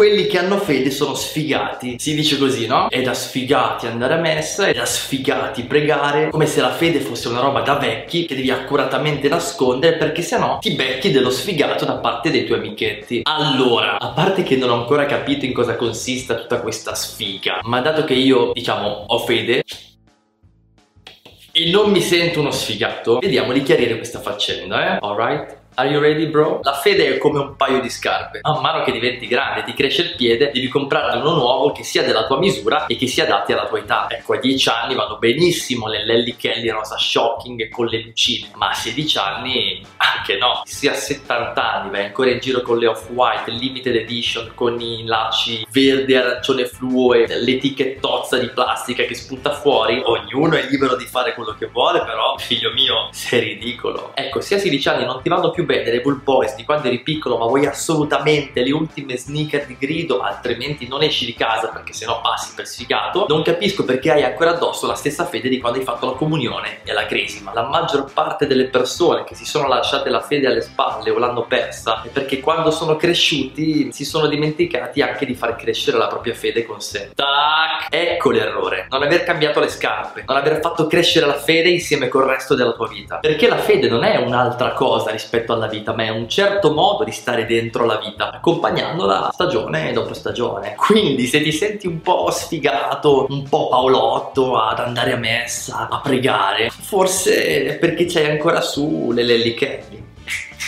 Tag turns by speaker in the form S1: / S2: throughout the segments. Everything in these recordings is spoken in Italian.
S1: quelli che hanno fede sono sfigati. Si dice così, no? È da sfigati andare a messa, è da sfigati pregare, come se la fede fosse una roba da vecchi che devi accuratamente nascondere perché sennò ti becchi dello sfigato da parte dei tuoi amichetti. Allora, a parte che non ho ancora capito in cosa consista tutta questa sfiga, ma dato che io, diciamo, ho fede, e non mi sento uno sfigato, vediamo di chiarire questa faccenda, eh? Alright? Are you ready bro? La fede è come un paio di scarpe. Man mano che diventi grande, ti cresce il piede, devi comprarne uno nuovo che sia della tua misura e che sia adatti alla tua età. Ecco, a 10 anni vanno benissimo le Lelly Kelly rosa shocking con le lucine, ma a 16 anni anche no. Se a 70 anni vai ancora in giro con le off-white, limited edition, con i lacci verde, arancione fluo e l'etichettozza di plastica che spunta fuori, ognuno è libero di fare quello che vuole, però figlio mio, sei ridicolo. Ecco, se a 16 anni non ti vanno più bene le Bull Boys di quando eri piccolo ma vuoi assolutamente le ultime sneaker di grido altrimenti non esci di casa perché sennò passi per sfigato. Non capisco perché hai ancora addosso la stessa fede di quando hai fatto la comunione e la cresima la maggior parte delle persone che si sono lasciate la fede alle spalle o l'hanno persa è perché quando sono cresciuti si sono dimenticati anche di far crescere la propria fede con sé. Tac! Ecco l'errore. Non aver cambiato le scarpe non aver fatto crescere la fede insieme col resto della tua vita. Perché la fede non è un'altra cosa rispetto alla alla vita, ma è un certo modo di stare dentro la vita, accompagnandola stagione dopo stagione. Quindi se ti senti un po' sfigato, un po' paolotto ad andare a messa, a pregare, forse è perché c'hai ancora su le lellichelli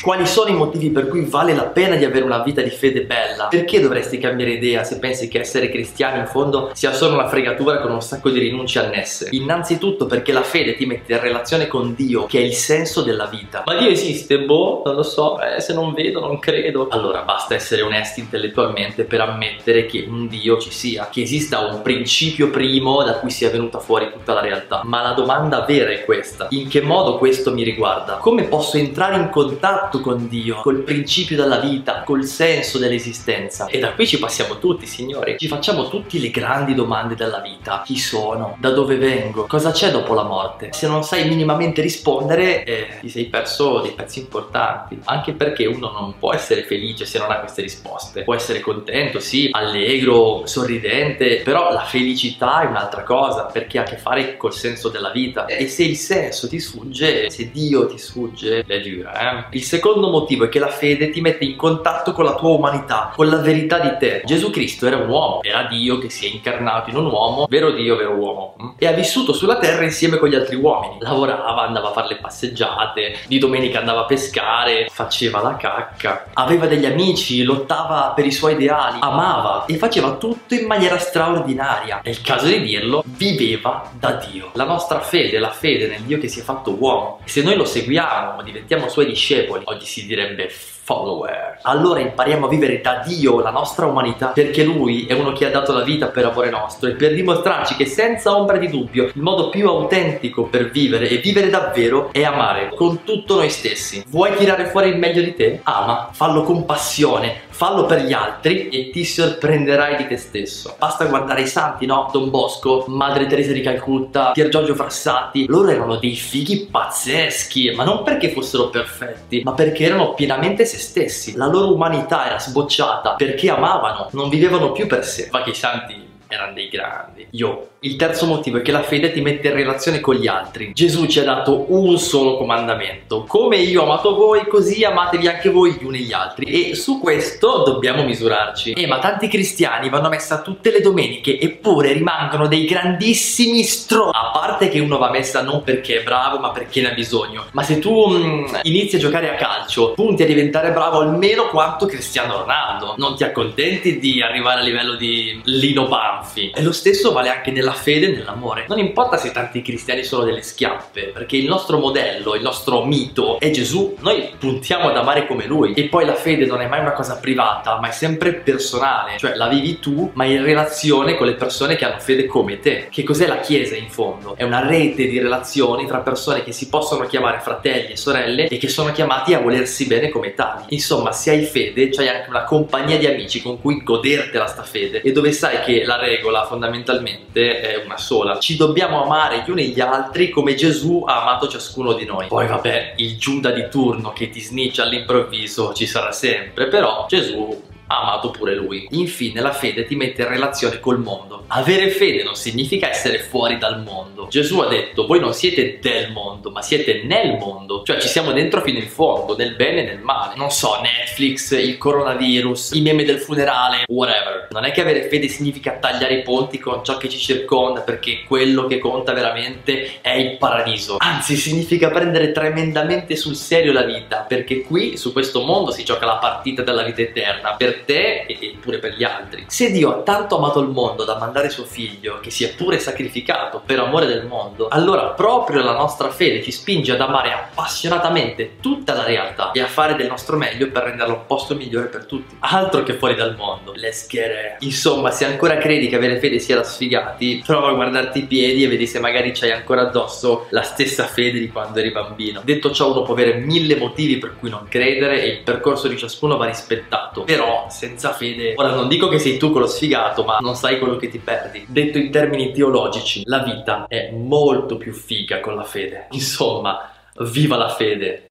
S1: quali sono i motivi per cui vale la pena di avere una vita di fede bella? Perché dovresti cambiare idea se pensi che essere cristiano in fondo sia solo una fregatura con un sacco di rinunce annesse? Innanzitutto perché la fede ti mette in relazione con Dio, che è il senso della vita. Ma Dio esiste? Boh, non lo so, eh, se non vedo non credo. Allora basta essere onesti intellettualmente per ammettere che un Dio ci sia, che esista un principio primo da cui sia venuta fuori tutta la realtà. Ma la domanda vera è questa, in che modo questo mi riguarda? Come posso entrare in contatto contatto con Dio, col principio della vita, col senso dell'esistenza. E da qui ci passiamo tutti, signori. Ci facciamo tutte le grandi domande della vita. Chi sono? Da dove vengo? Cosa c'è dopo la morte? Se non sai minimamente rispondere, eh, ti sei perso dei pezzi importanti. Anche perché uno non può essere felice se non ha queste risposte. Può essere contento, sì, allegro, sorridente, però la felicità è un'altra cosa perché ha a che fare col senso della vita. E se il senso ti sfugge, se Dio ti sfugge, è dura, eh? Il secondo secondo motivo è che la fede ti mette in contatto con la tua umanità, con la verità di te. Gesù Cristo era un uomo, era Dio che si è incarnato in un uomo, vero Dio, vero uomo, mm? e ha vissuto sulla terra insieme con gli altri uomini. Lavorava, andava a fare le passeggiate, di domenica andava a pescare, faceva la cacca, aveva degli amici, lottava per i suoi ideali, amava e faceva tutto in maniera straordinaria. Il caso di dirlo, viveva da Dio. La nostra fede, la fede nel Dio che si è fatto uomo, se noi lo seguiamo, diventiamo suoi discepoli, oggi si direbbe follower. Allora impariamo a vivere da Dio la nostra umanità perché Lui è uno che ha dato la vita per amore nostro e per dimostrarci che senza ombra di dubbio il modo più autentico per vivere e vivere davvero è amare con tutto noi stessi. Vuoi tirare fuori il meglio di te? Ama, fallo con passione, fallo per gli altri e ti sorprenderai di te stesso. Basta guardare i santi, no? Don Bosco, Madre Teresa di Calcutta, Pier Giorgio Frassati. Loro erano dei fighi pazzeschi, ma non perché fossero perfetti, ma perché erano pienamente se stessi. La loro umanità era sbocciata perché amavano, non vivevano più per sé. Ma che i santi erano dei grandi. Io il terzo motivo è che la fede ti mette in relazione con gli altri. Gesù ci ha dato un solo comandamento. Come io ho amato voi, così amatevi anche voi gli uni gli altri. E su questo dobbiamo misurarci. Eh, ma tanti cristiani vanno a messa tutte le domeniche eppure rimangono dei grandissimi stro. A parte che uno va a messa non perché è bravo, ma perché ne ha bisogno. Ma se tu mm, inizi a giocare a calcio, punti a diventare bravo almeno quanto Cristiano Ronaldo. Non ti accontenti di arrivare a livello di Lino Banfi. E lo stesso vale anche nella fede e nell'amore. Non importa se tanti cristiani sono delle schiappe, perché il nostro modello, il nostro mito è Gesù. Noi puntiamo ad amare come lui. E poi la fede non è mai una cosa privata, ma è sempre personale. Cioè la vivi tu, ma in relazione con le persone che hanno fede come te. Che cos'è la Chiesa in fondo? È una rete di relazioni tra persone che si possono chiamare fratelli e sorelle e che sono chiamati a volersi bene come tali. Insomma, se hai fede, c'hai anche una compagnia di amici con cui godertela sta fede e dove sai che la regola fondamentalmente è una sola. Ci dobbiamo amare gli uni gli altri come Gesù ha amato ciascuno di noi. Poi vabbè, il Giuda di turno che ti sniccia all'improvviso ci sarà sempre, però Gesù amato pure lui. Infine la fede ti mette in relazione col mondo. Avere fede non significa essere fuori dal mondo. Gesù ha detto voi non siete del mondo ma siete nel mondo. Cioè ci siamo dentro fino in fondo, nel bene e nel male. Non so, Netflix, il coronavirus, i meme del funerale, whatever. Non è che avere fede significa tagliare i ponti con ciò che ci circonda perché quello che conta veramente è il paradiso. Anzi significa prendere tremendamente sul serio la vita perché qui su questo mondo si gioca la partita della vita eterna per te e pure per gli altri. Se Dio ha tanto amato il mondo da mandare suo figlio che si è pure sacrificato per amore del mondo, allora proprio la nostra fede ci spinge ad amare appassionatamente tutta la realtà e a fare del nostro meglio per renderlo un posto migliore per tutti. Altro che fuori dal mondo. Let's get it. Insomma, se ancora credi che avere fede sia da sfigati, prova a guardarti i piedi e vedi se magari c'hai ancora addosso la stessa fede di quando eri bambino. Detto ciò, uno può avere mille motivi per cui non credere e il percorso di ciascuno va rispettato. Però, senza fede, ora non dico che sei tu quello sfigato, ma non sai quello che ti perdi. Detto in termini teologici, la vita è molto più figa con la fede. Insomma, viva la fede!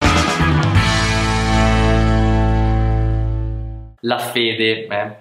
S1: La fede, eh,